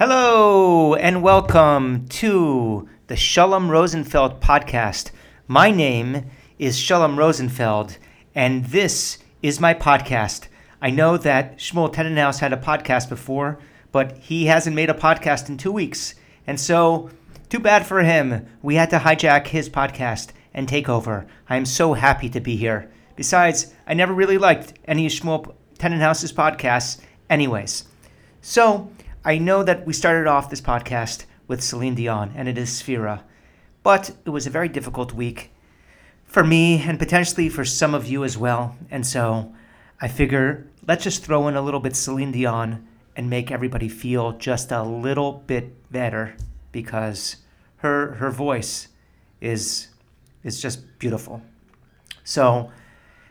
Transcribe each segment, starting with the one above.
Hello and welcome to the Sholom Rosenfeld podcast. My name is Sholom Rosenfeld, and this is my podcast. I know that Shmuel Tenenhaus had a podcast before, but he hasn't made a podcast in two weeks. And so, too bad for him. We had to hijack his podcast and take over. I am so happy to be here. Besides, I never really liked any of Shmuel Tenenhaus's podcasts, anyways. So, I know that we started off this podcast with Celine Dion, and it is Sefira. But it was a very difficult week for me and potentially for some of you as well. And so I figure let's just throw in a little bit Celine Dion and make everybody feel just a little bit better because her her voice is is just beautiful. So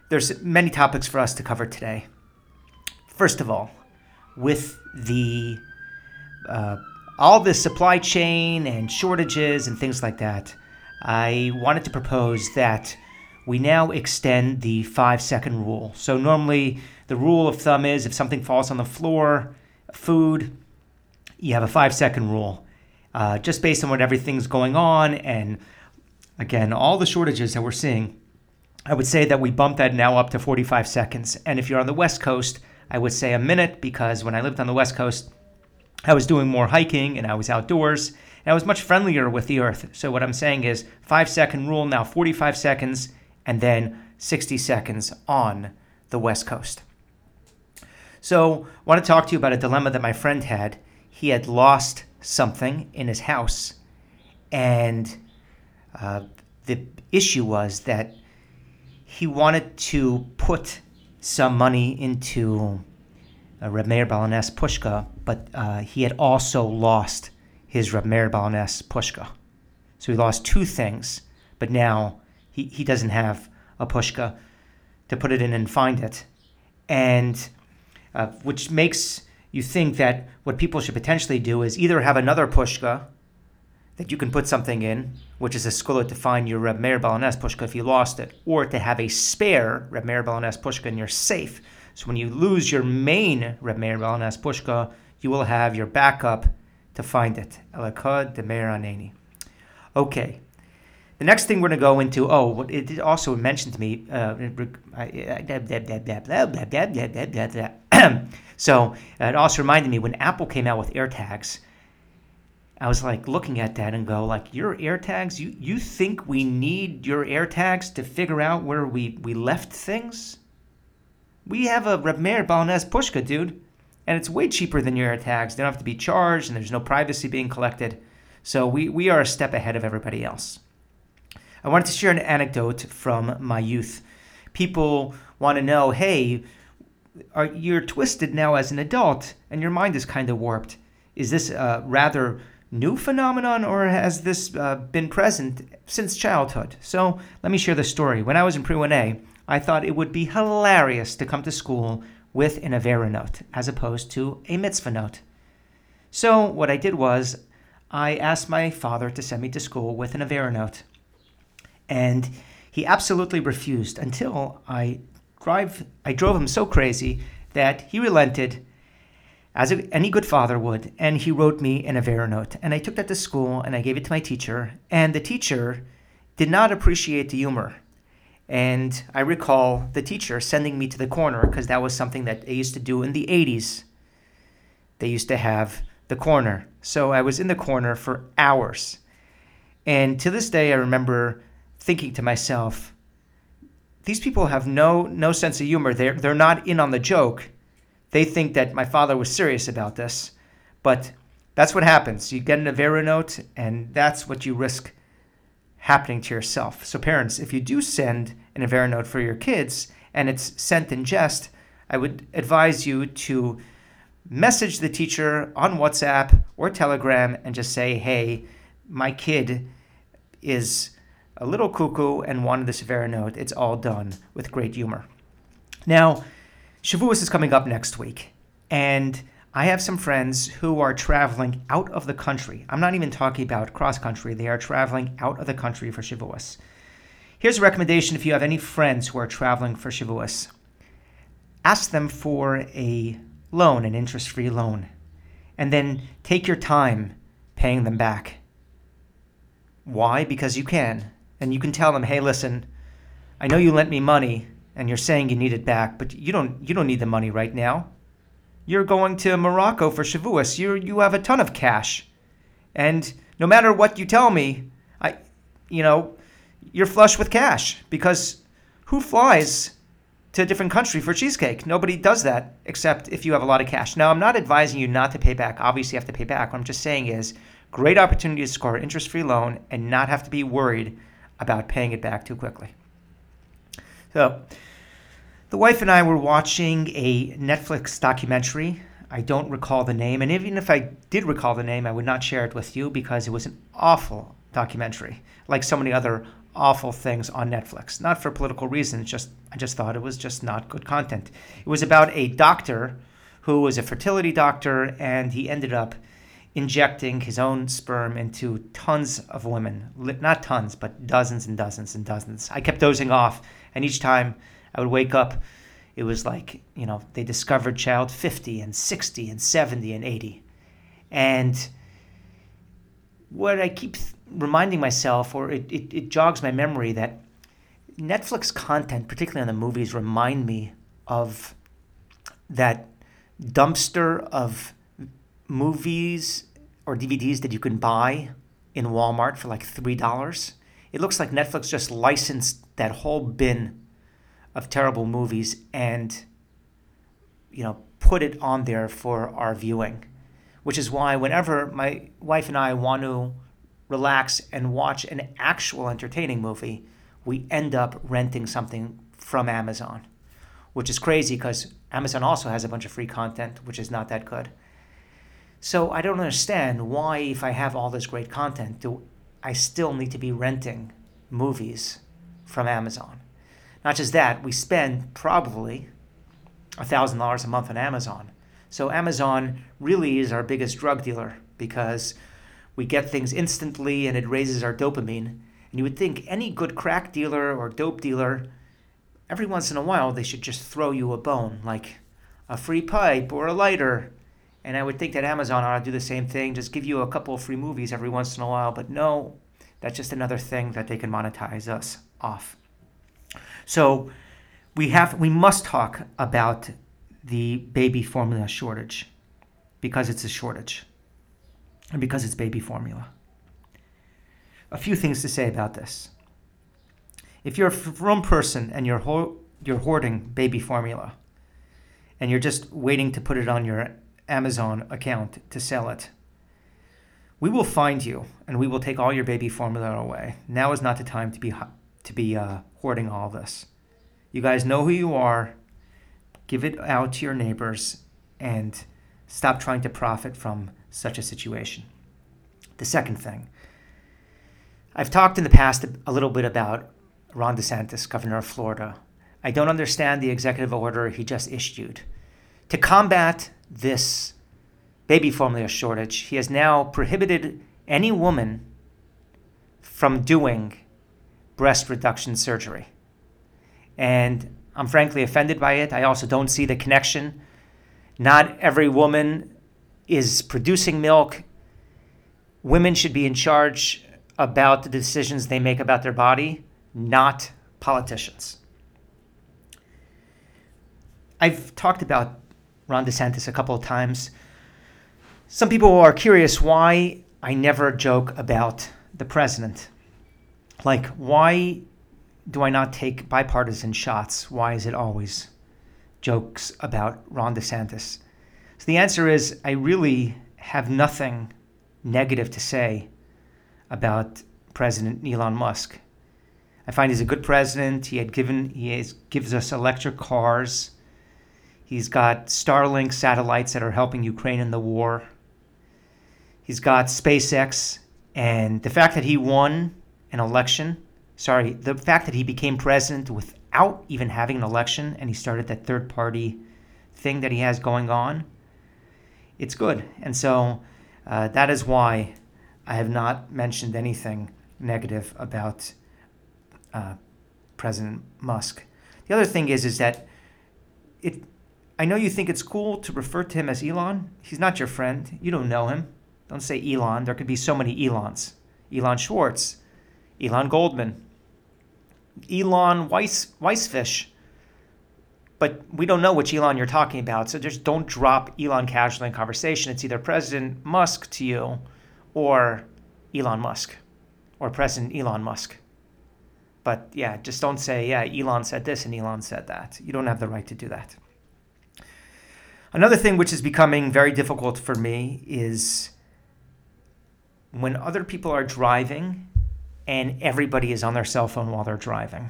there's many topics for us to cover today. First of all, with the uh, all the supply chain and shortages and things like that, I wanted to propose that we now extend the five second rule. So, normally, the rule of thumb is if something falls on the floor, food, you have a five second rule. Uh, just based on what everything's going on and again, all the shortages that we're seeing, I would say that we bump that now up to 45 seconds. And if you're on the West Coast, I would say a minute because when I lived on the West Coast, I was doing more hiking and I was outdoors and I was much friendlier with the earth. So what I'm saying is five second rule now 45 seconds and then 60 seconds on the West Coast. So I want to talk to you about a dilemma that my friend had. He had lost something in his house and uh, the issue was that he wanted to put some money into uh, Reb Meir Baal HaNes Pushka, but uh, he had also lost his Reb Meir Baal HaNes Pushka. So he lost two things, but now he, he doesn't have a Pushka to put it in and find it. And uh, which makes you think that what people should potentially do is either have another Pushka that you can put something in, which is a segulah to find your Reb Meir Baal HaNes Pushka if you lost it, or to have a spare Reb Meir Baal HaNes Pushka in your safe so when you lose your main Reb Meir Baal HaNes Pushka, you will have your backup to find it. Elakad de Meir Aneni. Okay. The next thing we're going to go into, oh, it also mentioned to me, so it also reminded me when Apple came out with AirTags, I was like looking at that and go like, your AirTags, you, you think we need your AirTags to figure out where we, we left things? We have a Reb Meir Baal HaNes Pushka, dude. And it's way cheaper than your tags. They don't have to be charged, and there's no privacy being collected. So we, we are a step ahead of everybody else. I wanted to share an anecdote from my youth. People want to know, hey, are you're twisted now as an adult, and your mind is kind of warped. Is this a rather new phenomenon, or has this uh, been present since childhood? So let me share the story. When I was in pre 1A, I thought it would be hilarious to come to school with an Aveira note as opposed to a mitzvah note. So, what I did was, I asked my father to send me to school with an Aveira note. And he absolutely refused until I, drive, I drove him so crazy that he relented, as any good father would, and he wrote me an Aveira note. And I took that to school and I gave it to my teacher. And the teacher did not appreciate the humor. And I recall the teacher sending me to the corner because that was something that they used to do in the 80s. They used to have the corner. So I was in the corner for hours. And to this day, I remember thinking to myself, these people have no, no sense of humor. They're, they're not in on the joke. They think that my father was serious about this. But that's what happens. You get an Aveira note, and that's what you risk happening to yourself. So, parents, if you do send an Aveira note for your kids and it's sent in jest, I would advise you to message the teacher on WhatsApp or Telegram and just say, hey, my kid is a little cuckoo and wanted this Aveira note. It's all done with great humor. Now, Shavuos is coming up next week, and I have some friends who are traveling out of the country. I'm not even talking about cross country. They are traveling out of the country for Shavuos. Here's a recommendation if you have any friends who are traveling for Shavuos. ask them for a loan, an interest free loan, and then take your time paying them back. Why? Because you can. And you can tell them, hey, listen, I know you lent me money and you're saying you need it back, but you don't you don't need the money right now. You're going to Morocco for Shavuos. You you have a ton of cash. And no matter what you tell me, I you know, you're flush with cash because who flies to a different country for cheesecake? Nobody does that except if you have a lot of cash. Now, I'm not advising you not to pay back. Obviously, you have to pay back. What I'm just saying is great opportunity to score an interest-free loan and not have to be worried about paying it back too quickly. So, the wife and I were watching a Netflix documentary. I don't recall the name, and even if I did recall the name, I would not share it with you because it was an awful documentary, like so many other awful things on Netflix. Not for political reasons, just I just thought it was just not good content. It was about a doctor who was a fertility doctor and he ended up injecting his own sperm into tons of women. Not tons, but dozens and dozens and dozens. I kept dozing off and each time I would wake up it was like, you know, they discovered child 50 and 60 and 70 and 80. And what I keep reminding myself, or it, it, it jogs my memory, that Netflix content, particularly on the movies, remind me of that dumpster of movies or DVDs that you can buy in Walmart for like $3. It looks like Netflix just licensed that whole bin of terrible movies and you know put it on there for our viewing which is why whenever my wife and I want to relax and watch an actual entertaining movie, we end up renting something from Amazon, which is crazy because Amazon also has a bunch of free content, which is not that good. So I don't understand why, if I have all this great content, do I still need to be renting movies from Amazon? Not just that, we spend probably $1,000 a month on Amazon. So Amazon really is our biggest drug dealer because we get things instantly and it raises our dopamine. And you would think any good crack dealer or dope dealer, every once in a while, they should just throw you a bone, like a free pipe or a lighter. And I would think that Amazon ought to do the same thing, just give you a couple of free movies every once in a while. But no, that's just another thing that they can monetize us off. So we have we must talk about the baby formula shortage because it's a shortage and because it's baby formula. A few things to say about this. If you're a from person and you're, ho- you're hoarding baby formula and you're just waiting to put it on your Amazon account to sell it, we will find you and we will take all your baby formula away. Now is not the time to be to be uh, hoarding all this. You guys know who you are. Give it out to your neighbors and stop trying to profit from such a situation. The second thing, I've talked in the past a little bit about Ron DeSantis, governor of Florida. I don't understand the executive order he just issued. To combat this baby formula shortage, he has now prohibited any woman from doing breast reduction surgery. And I'm frankly offended by it. I also don't see the connection. Not every woman is producing milk. Women should be in charge about the decisions they make about their body, not politicians. I've talked about Ron DeSantis a couple of times. Some people are curious why I never joke about the president. Like, why do I not take bipartisan shots? Why is it always jokes about Ron DeSantis? So the answer is I really have nothing negative to say about President Elon Musk. I find he's a good president. He had given he has, gives us electric cars. He's got Starlink satellites that are helping Ukraine in the war. He's got SpaceX and the fact that he won an election, sorry, the fact that he became president without even having an election and he started that third party thing that he has going on it's good. And so uh, that is why I have not mentioned anything negative about uh, President Musk. The other thing is, is that it I know you think it's cool to refer to him as Elon. He's not your friend. You don't know him. Don't say Elon. There could be so many Elons. Elon Schwartz, Elon Goldman, Elon Weiss, Weissfish. But we don't know which Elon you're talking about. So just don't drop Elon casually in conversation. It's either President Musk to you or Elon Musk or President Elon Musk. But yeah, just don't say, yeah, Elon said this and Elon said that. You don't have the right to do that. Another thing which is becoming very difficult for me is when other people are driving and everybody is on their cell phone while they're driving.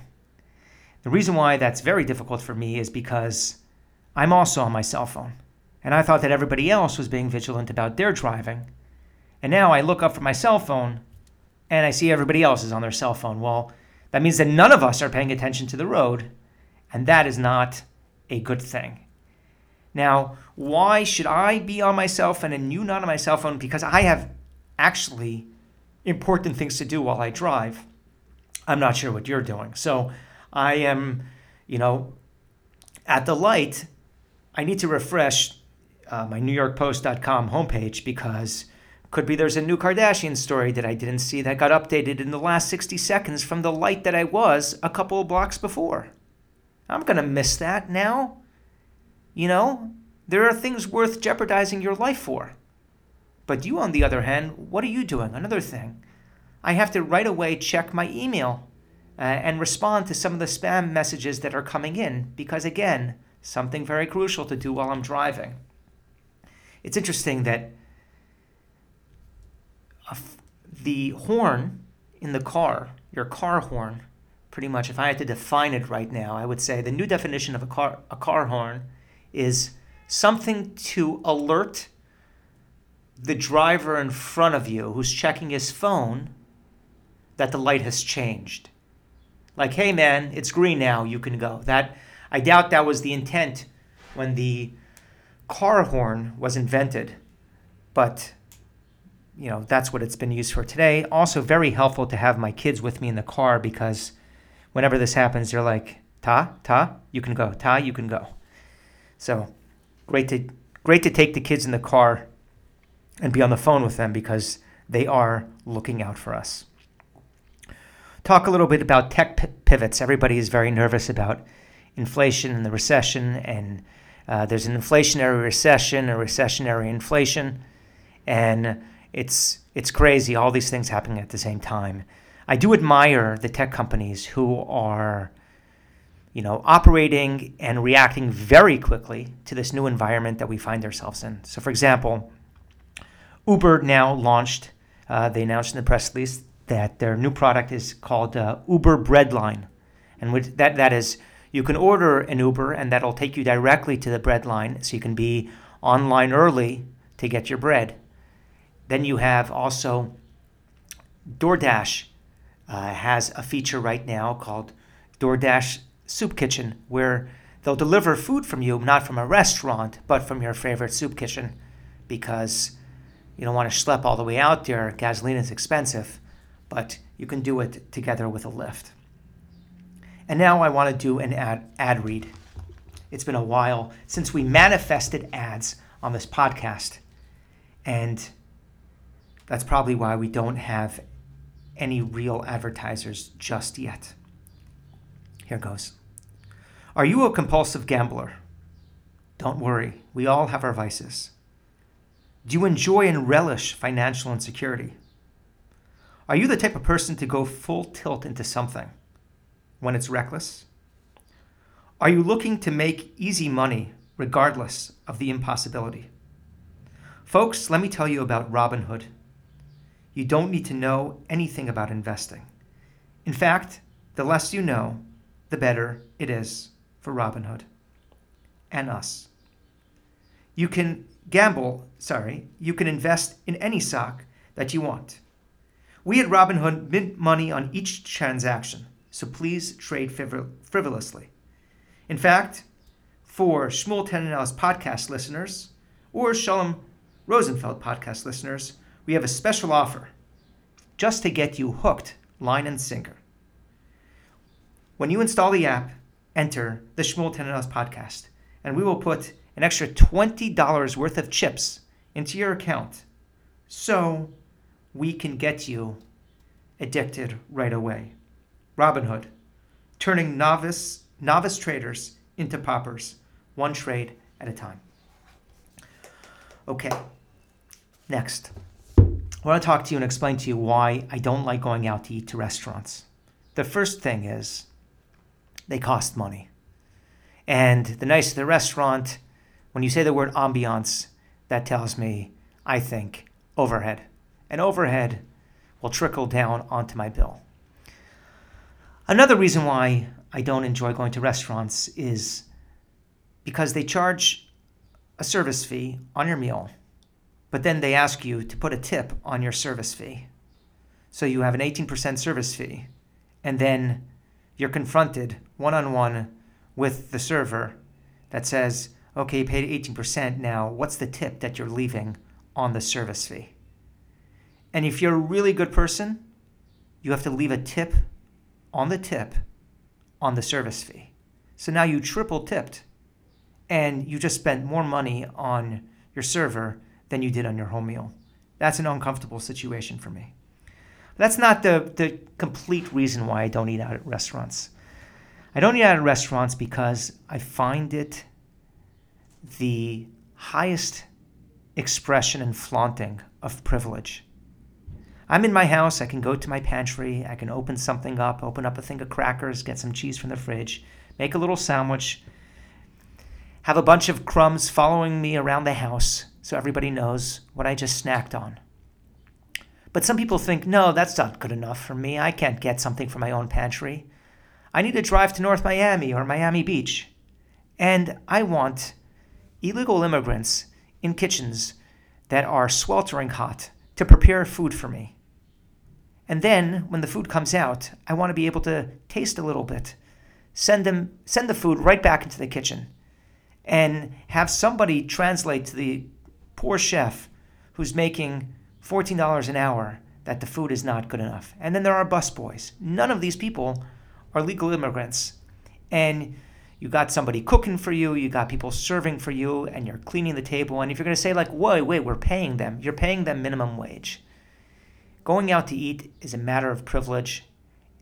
The reason why that's very difficult for me is because I'm also on my cell phone. And I thought that everybody else was being vigilant about their driving. And now I look up from my cell phone and I see everybody else is on their cell phone. Well, that means that none of us are paying attention to the road, and that is not a good thing. Now, why should I be on my cell phone and you not on my cell phone? Because I have actually important things to do while I drive. I'm not sure what you're doing. So I am, you know, at the light, I need to refresh uh, my NewYorkPost.com homepage because could be there's a new Kardashian story that I didn't see that got updated in the last 60 seconds from the light that I was a couple of blocks before. I'm going to miss that now. You know, there are things worth jeopardizing your life for. But you, on the other hand, what are you doing? Another thing. I have to right away check my email uh, and respond to some of the spam messages that are coming in because, again, something very crucial to do while I'm driving. It's interesting that the horn in the car, your car horn, pretty much, if I had to define it right now, I would say the new definition of a car, a car horn is something to alert the driver in front of you who's checking his phone that the light has changed. Like, hey man, it's green now, you can go. That I doubt that was the intent when the car horn was invented, but you know, that's what it's been used for today. Also, very helpful to have my kids with me in the car because whenever this happens, they're like, Ta, Ta, you can go. Ta, you can go. So great to great to take the kids in the car and be on the phone with them because they are looking out for us. Talk a little bit about tech pivots. Everybody is very nervous about inflation and the recession, and uh, there's an inflationary recession, a recessionary inflation, and it's it's crazy. All these things happening at the same time. I do admire the tech companies who are, you know, operating and reacting very quickly to this new environment that we find ourselves in. So, for example, Uber now launched. Uh, they announced in the press release that their new product is called uh, Uber Breadline, and that that is you can order an Uber and that'll take you directly to the breadline, so you can be online early to get your bread. Then you have also DoorDash uh, has a feature right now called DoorDash Soup Kitchen, where they'll deliver food from you, not from a restaurant, but from your favorite soup kitchen, because you don't want to schlep all the way out there. Gasoline is expensive, but you can do it together with a lift. And now I want to do an ad, ad read. It's been a while since we manifested ads on this podcast. And that's probably why we don't have any real advertisers just yet. Here goes. Are you a compulsive gambler? Don't worry, we all have our vices. Do you enjoy and relish financial insecurity? Are you the type of person to go full tilt into something when it's reckless? Are you looking to make easy money regardless of the impossibility? Folks, let me tell you about Robinhood you don't need to know anything about investing. In fact, the less you know, the better it is for Robinhood and us. You can gamble, sorry, you can invest in any stock that you want. We at Robinhood mint money on each transaction, so please trade frivol- frivolously. In fact, for Shmuel Tenenbaum's podcast listeners or Sholom Rosenfeld podcast listeners, we have a special offer just to get you hooked line and sinker. When you install the app, enter the Shmuel Tenenbaum podcast and we will put an extra $20 worth of chips into your account so we can get you addicted right away. Robinhood, turning novice novice traders into poppers, one trade at a time. Okay, next. I want to talk to you and explain to you why I don't like going out to eat to restaurants. The first thing is they cost money. And the nicer the restaurant, when you say the word ambiance, that tells me, I think, overhead. And overhead will trickle down onto my bill. Another reason why I don't enjoy going to restaurants is because they charge a service fee on your meal, but then they ask you to put a tip on your service fee. So you have an 18% service fee, and then you're confronted one on one with the server that says, okay, you paid 18%, now what's the tip that you're leaving on the service fee? And if you're a really good person, you have to leave a tip on the tip on the service fee. So now you triple tipped and you just spent more money on your server than you did on your home meal. That's an uncomfortable situation for me. That's not the, the complete reason why I don't eat out at restaurants. I don't eat out at restaurants because I find it the highest expression and flaunting of privilege. I'm in my house, I can go to my pantry, I can open something up, open up a thing of crackers, get some cheese from the fridge, make a little sandwich, have a bunch of crumbs following me around the house so everybody knows what I just snacked on. But some people think, no, that's not good enough for me. I can't get something from my own pantry. I need to drive to North Miami or Miami Beach. And I want illegal immigrants in kitchens that are sweltering hot to prepare food for me. And then when the food comes out, I want to be able to taste a little bit. Send them send the food right back into the kitchen and have somebody translate to the poor chef who's making $14 an hour that the food is not good enough. And then there are busboys. None of these people are legal immigrants. And you got somebody cooking for you, you got people serving for you, and you're cleaning the table. And if you're going to say, like, wait, wait, we're paying them, you're paying them minimum wage. Going out to eat is a matter of privilege.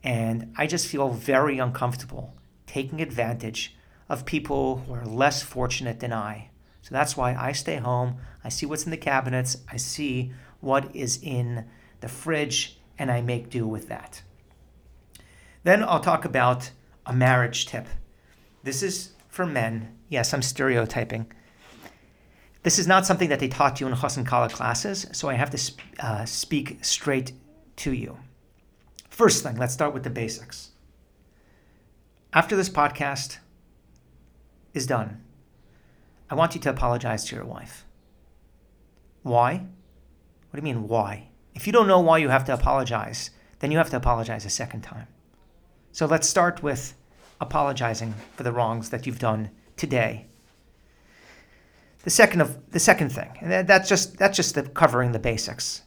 And I just feel very uncomfortable taking advantage of people who are less fortunate than I. So that's why I stay home. I see what's in the cabinets, I see what is in the fridge, and I make do with that. Then I'll talk about a marriage tip. This is for men. Yes, I'm stereotyping. This is not something that they taught you in Chosson Kala classes, so I have to sp- uh, speak straight to you. First thing, let's start with the basics. After this podcast, is done, I want you to apologize to your wife. Why? What do you mean, why? If you don't know why you have to apologize, then you have to apologize a second time. So let's start with apologizing for the wrongs that you've done today. The second of the second thing, and that's just that's just the covering the basics,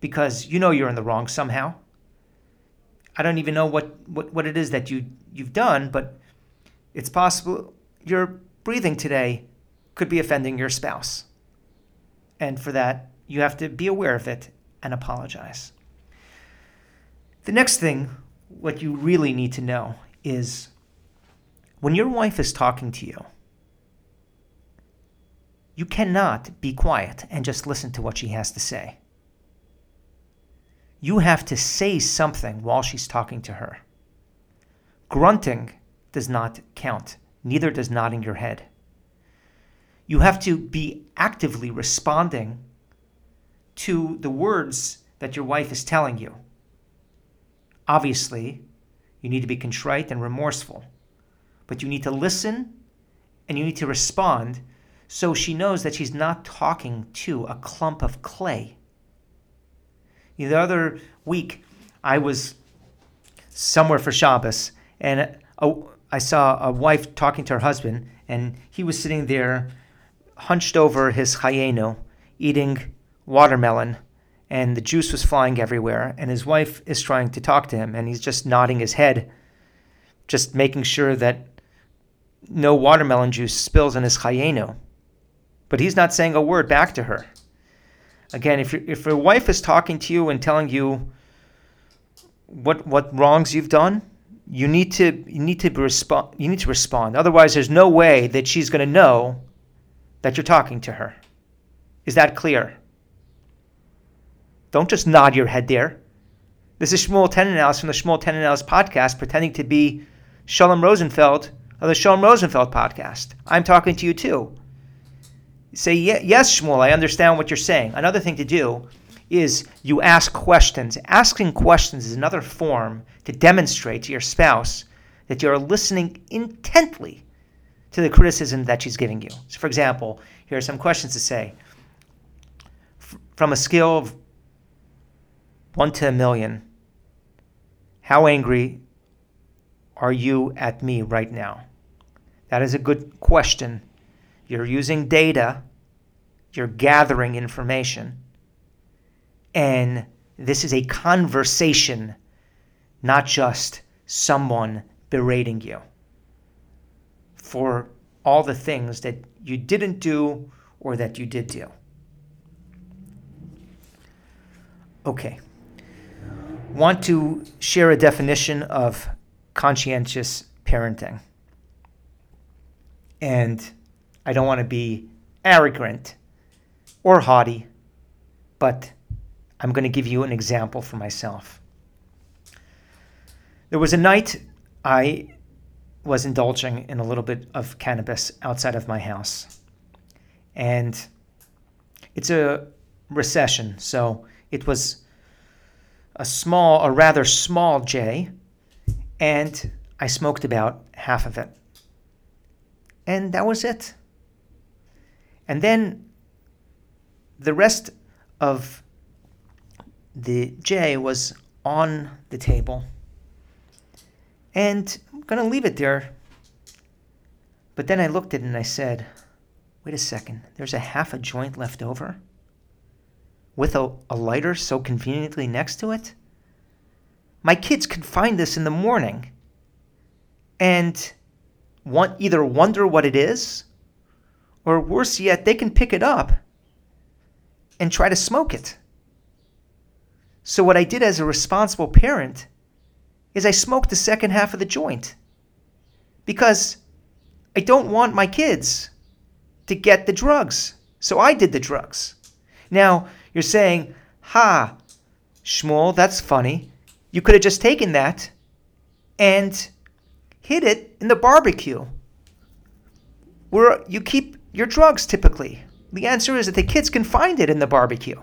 because you know you're in the wrong somehow. I don't even know what, what, what it is that you you've done, but it's possible your breathing today could be offending your spouse. And for that, you have to be aware of it and apologize. The next thing, what you really need to know is when your wife is talking to you, you cannot be quiet and just listen to what she has to say. You have to say something while she's talking to her. Grunting does not count neither does nodding your head. You have to be actively responding to the words that your wife is telling you. Obviously, you need to be contrite and remorseful, but you need to listen and you need to respond so she knows that she's not talking to a clump of clay. The other week, I was somewhere for Shabbos, and a, I saw a wife talking to her husband, and he was sitting there, hunched over his chayenu, eating watermelon, and the juice was flying everywhere. And his wife is trying to talk to him, and he's just nodding his head, just making sure that no watermelon juice spills in his chayenu. But he's not saying a word back to her. Again, if, your if your wife is talking to you and telling you what, what wrongs you've done, you need to you need to respond you need to respond. Otherwise, there's no way that she's going to know that you're talking to her. Is that clear? Don't just nod your head there. This is Shmuel Tenenhaus from the Shmuel Tenenhaus podcast, pretending to be Sholom Rosenfeld of the Sholom Rosenfeld podcast. I'm talking to you too. Say, yes, Shmuel, I understand what you're saying. Another thing to do is you ask questions. Asking questions is another form to demonstrate to your spouse that you're listening intently to the criticism that she's giving you. So, for example, here are some questions to say. From a scale of 1 to a million, how angry are you at me right now? That is a good question. You're using data, you're gathering information, and this is a conversation, not just someone berating you for all the things that you didn't do or that you did do. Okay. Want to share a definition of conscientious parenting. And I don't want to be arrogant or haughty, but I'm going to give you an example for myself. There was a night I was indulging in a little bit of cannabis outside of my house. And it's a recession, so it was a small, a rather small J, and I smoked about half of it. And that was it. And then the rest of the J was on the table. And I'm going to leave it there. But then I looked at it and I said, wait a second, there's a half a joint left over? With a, a lighter so conveniently next to it? My kids could find this in the morning and want, either wonder what it is, or worse yet, they can pick it up and try to smoke it. So, what I did as a responsible parent is I smoked the second half of the joint because I don't want my kids to get the drugs. So, I did the drugs. Now, you're saying, ha, Shmuel, that's funny. You could have just taken that and hid it in the barbecue where you keep your drugs typically. The answer is that the kids can find it in the barbecue.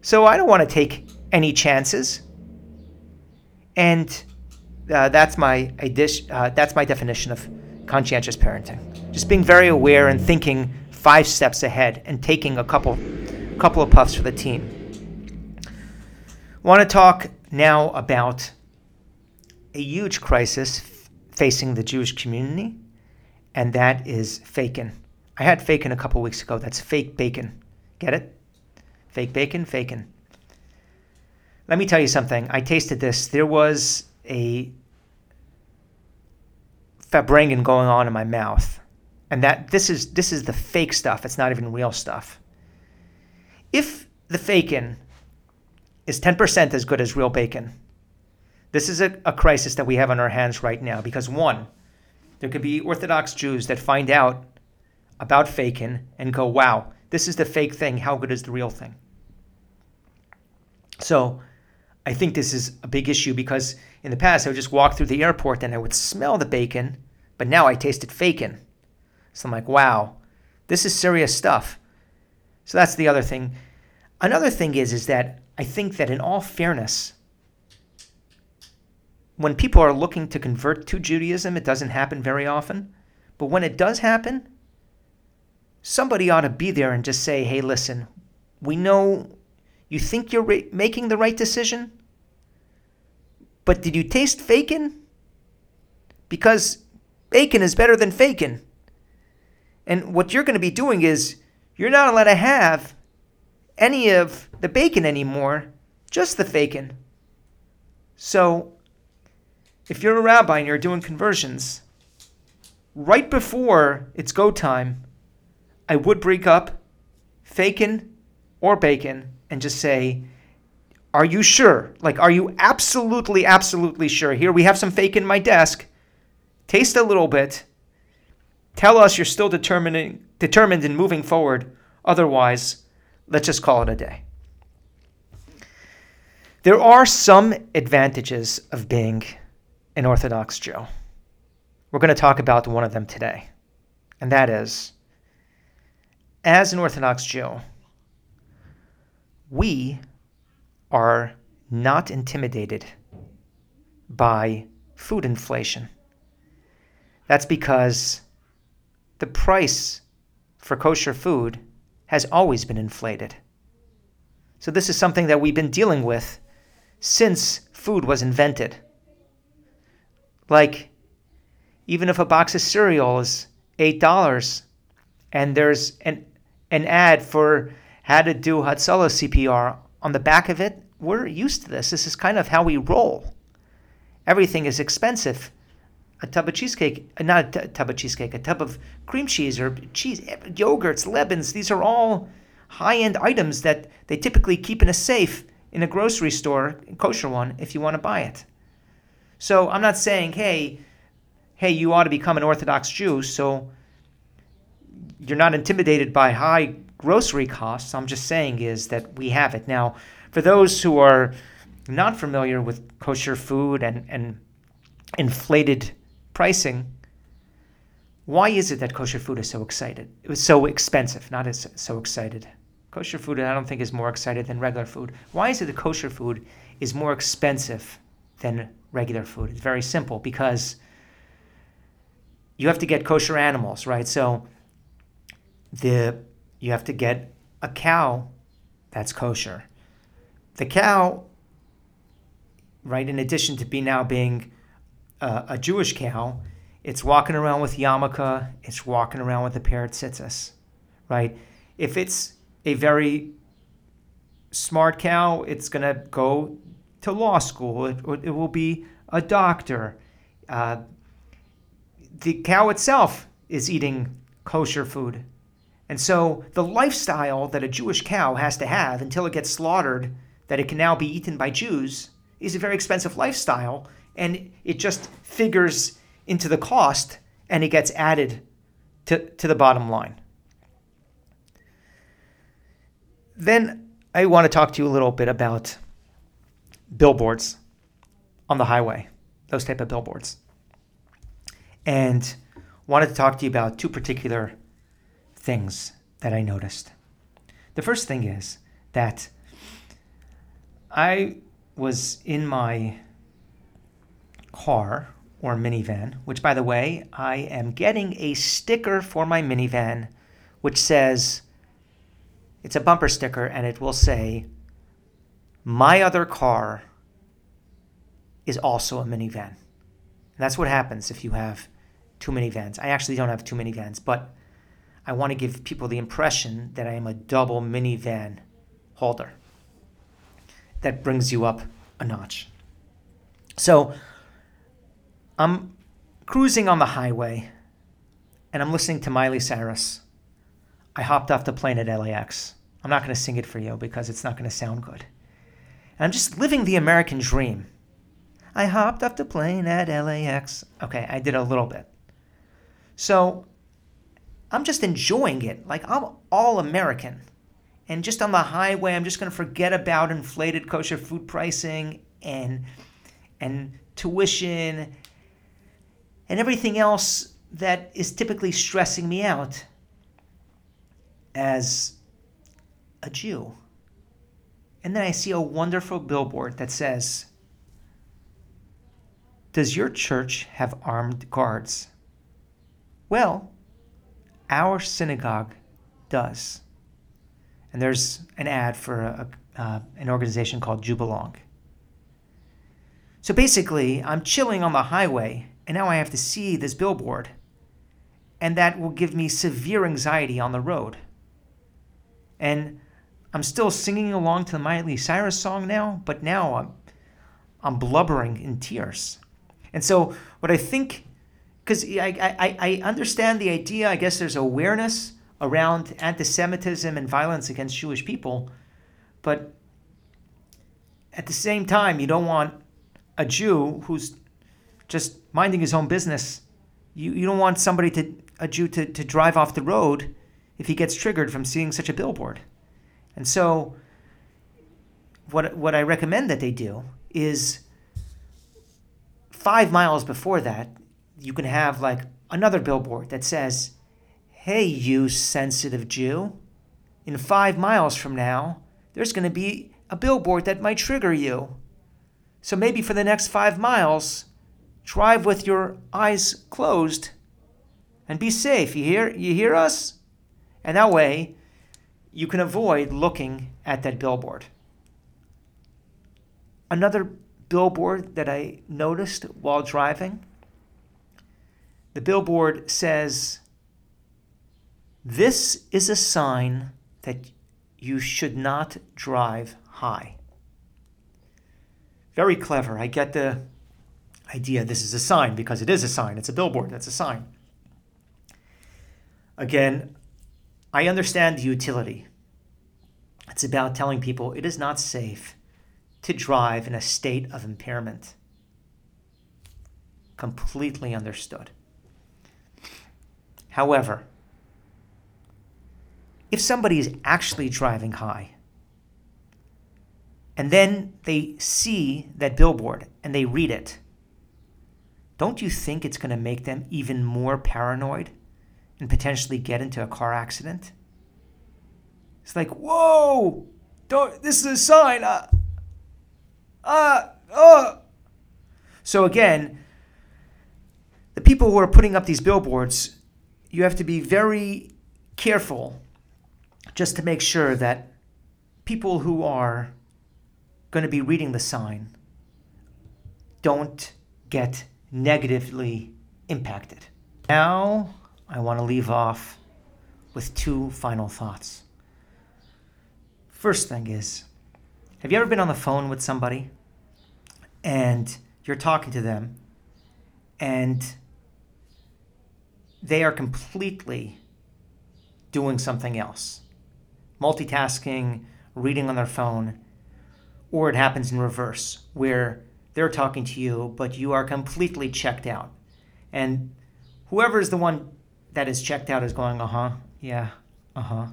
So I don't want to take any chances. And uh, that's my uh, that's my definition of conscientious parenting. Just being very aware and thinking five steps ahead and taking a couple couple of puffs for the team. Want to talk now about a huge crisis facing the Jewish community, and that is facon. I had facon a couple weeks ago. That's fake bacon. Get it? Fake bacon, facon. Let me tell you something. I tasted this. There was a farbrengen going on in my mouth. And that this is this is the fake stuff. It's not even real stuff. If the facon is 10% as good as real bacon, this is a, a crisis that we have on our hands right now because one, there could be Orthodox Jews that find out about facon and go, wow, this is the fake thing. How good is the real thing? So I think this is a big issue because in the past I would just walk through the airport and I would smell the bacon, but now I tasted facon. So I'm like, wow, this is serious stuff. So that's the other thing. Another thing is is that I think that in all fairness, when people are looking to convert to Judaism, it doesn't happen very often. But when it does happen, somebody ought to be there and just say, hey, listen, we know you think you're making the right decision, but did you taste facon? Because bacon is better than facon. And what you're going to be doing is you're not allowed to have any of the bacon anymore, just the facon. So, if you're a rabbi and you're doing conversions, right before it's go time, I would break up Facon or Bacon and just say, Are you sure? Like, are you absolutely, absolutely sure? Here, we have some fake in my desk. Taste a little bit. Tell us you're still determining, determined in moving forward. Otherwise, let's just call it a day. There are some advantages of being an Orthodox Jew. We're going to talk about one of them today, and that is as an Orthodox Jew, we are not intimidated by food inflation. That's because the price for kosher food has always been inflated. So, this is something that we've been dealing with since food was invented. Like, even if a box of cereal is $8 and there's an, an ad for how to do Hatzalah CPR on the back of it, we're used to this. This is kind of how we roll. Everything is expensive. A tub of cheesecake, uh, not a tub of cheesecake, a tub of cream cheese or cheese, yogurts, lebens, these are all high end items that they typically keep in a safe in a grocery store, a kosher one, if you want to buy it. So I'm not saying, hey, hey, you ought to become an Orthodox Jew, so you're not intimidated by high grocery costs. I'm just saying is that we have it. Now, for those who are not familiar with kosher food and, and inflated pricing, why is it that kosher food is so excited? It was so expensive, not as so excited. Kosher food, I don't think, is more excited than regular food. Why is it that kosher food is more expensive than regular food? It's very simple because you have to get kosher animals, right? So the you have to get a cow that's kosher. The cow, right, in addition to be now being a Jewish cow, it's walking around with yarmulke, it's walking around with a pair of tzitzis, right? If it's a very smart cow, it's going to go to law school, it, it will be a doctor. Uh, the cow itself is eating kosher food. And so the lifestyle that a Jewish cow has to have until it gets slaughtered, that it can now be eaten by Jews, is a very expensive lifestyle. And it just figures into the cost and it gets added to, to the bottom line. Then I want to talk to you a little bit about billboards on the highway, those type of billboards. And wanted to talk to you about two particular things that I noticed. The first thing is that I was in my car or minivan, which, by the way, I am getting a sticker for my minivan which says, it's a bumper sticker and it will say, My other car is also a minivan. And that's what happens if you have too many vans. I actually don't have too many vans, but I want to give people the impression that I am a double minivan holder. That brings you up a notch. So I'm cruising on the highway and I'm listening to Miley Cyrus. I hopped off the plane at LAX. I'm not going to sing it for you because it's not going to sound good. And I'm just living the American dream. I hopped off the plane at LAX. Okay, I did a little bit. So I'm just enjoying it. Like I'm all American. And just on the highway, I'm just going to forget about inflated kosher food pricing and and tuition and everything else that is typically stressing me out as a Jew. And then I see a wonderful billboard that says, Does your church have armed guards? Well, our synagogue does. And there's an ad for a, uh, an organization called JewBelong. So basically, I'm chilling on the highway, and now I have to see this billboard, and that will give me severe anxiety on the road. And I'm still singing along to the Miley Cyrus song now, but now I'm, I'm blubbering in tears. And so, what I think because I, I, I understand the idea. I guess there's awareness around anti Semitism and violence against Jewish people. But at the same time, you don't want a Jew who's just minding his own business. You, you don't want somebody to, a Jew to, to drive off the road if he gets triggered from seeing such a billboard. And so, what, what I recommend that they do is five miles before that, you can have like another billboard that says, Hey, you sensitive Jew, in five miles from now, there's going to be a billboard that might trigger you. So maybe for the next five miles, drive with your eyes closed and be safe. You hear, you hear us? And that way, you can avoid looking at that billboard. Another billboard that I noticed while driving the billboard says, This is a sign that you should not drive high. Very clever. I get the idea this is a sign because it is a sign. It's a billboard, that's a sign. Again, I understand the utility. It's about telling people it is not safe to drive in a state of impairment. Completely understood. However, if somebody is actually driving high and then they see that billboard and they read it, don't you think it's going to make them even more paranoid and potentially get into a car accident? It's like, whoa, don't, this is a sign. Uh, uh, uh. So again, the people who are putting up these billboards you have to be very careful just to make sure that people who are going to be reading the sign don't get negatively impacted. Now, I want to leave off with two final thoughts. First thing is, have you ever been on the phone with somebody and you're talking to them and they are completely doing something else multitasking, reading on their phone, or it happens in reverse, where they're talking to you, but you are completely checked out. And whoever is the one that is checked out is going, uh huh, yeah, uh huh.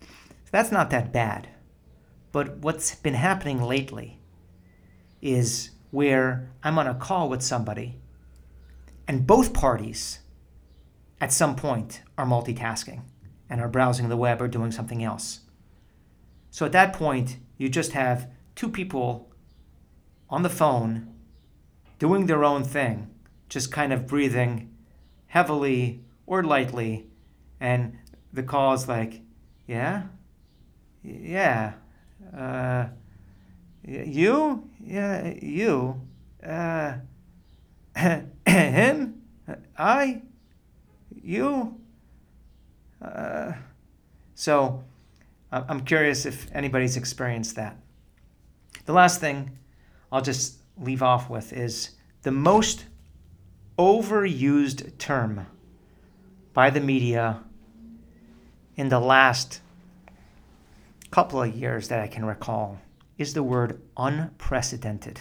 So That's not that bad. But what's been happening lately is where I'm on a call with somebody, and both parties at some point are multitasking and are browsing the web or doing something else. So at that point, you just have two people on the phone doing their own thing, just kind of breathing heavily or lightly, and the call is like, yeah, yeah, uh, you, yeah, you, uh, him, I, you? Uh, so I'm curious if anybody's experienced that. The last thing I'll just leave off with is the most overused term by the media in the last couple of years that I can recall is the word unprecedented.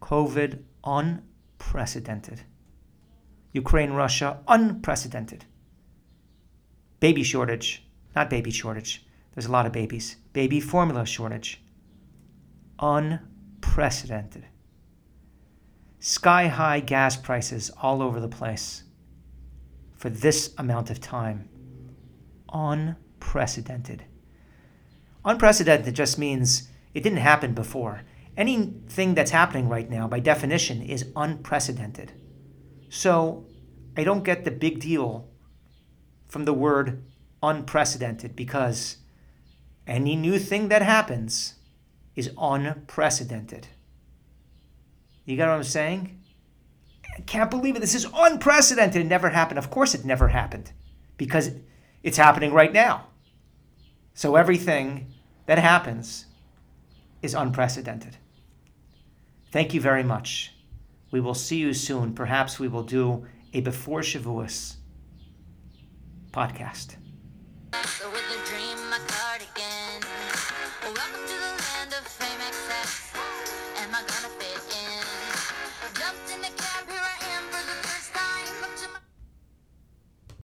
COVID unprecedented. Ukraine, Russia, unprecedented. Baby shortage, not baby shortage, there's a lot of babies. Baby formula shortage, unprecedented. Sky high gas prices all over the place for this amount of time. Unprecedented. Unprecedented just means it didn't happen before. Anything that's happening right now, by definition, is unprecedented. So I don't get the big deal from the word unprecedented because any new thing that happens is unprecedented. You got what I'm saying? I can't believe it. This is unprecedented. It never happened. Of course, it never happened because it's happening right now. So everything that happens is unprecedented. Thank you very much. We will see you soon. Perhaps we will do a before Shavuos podcast.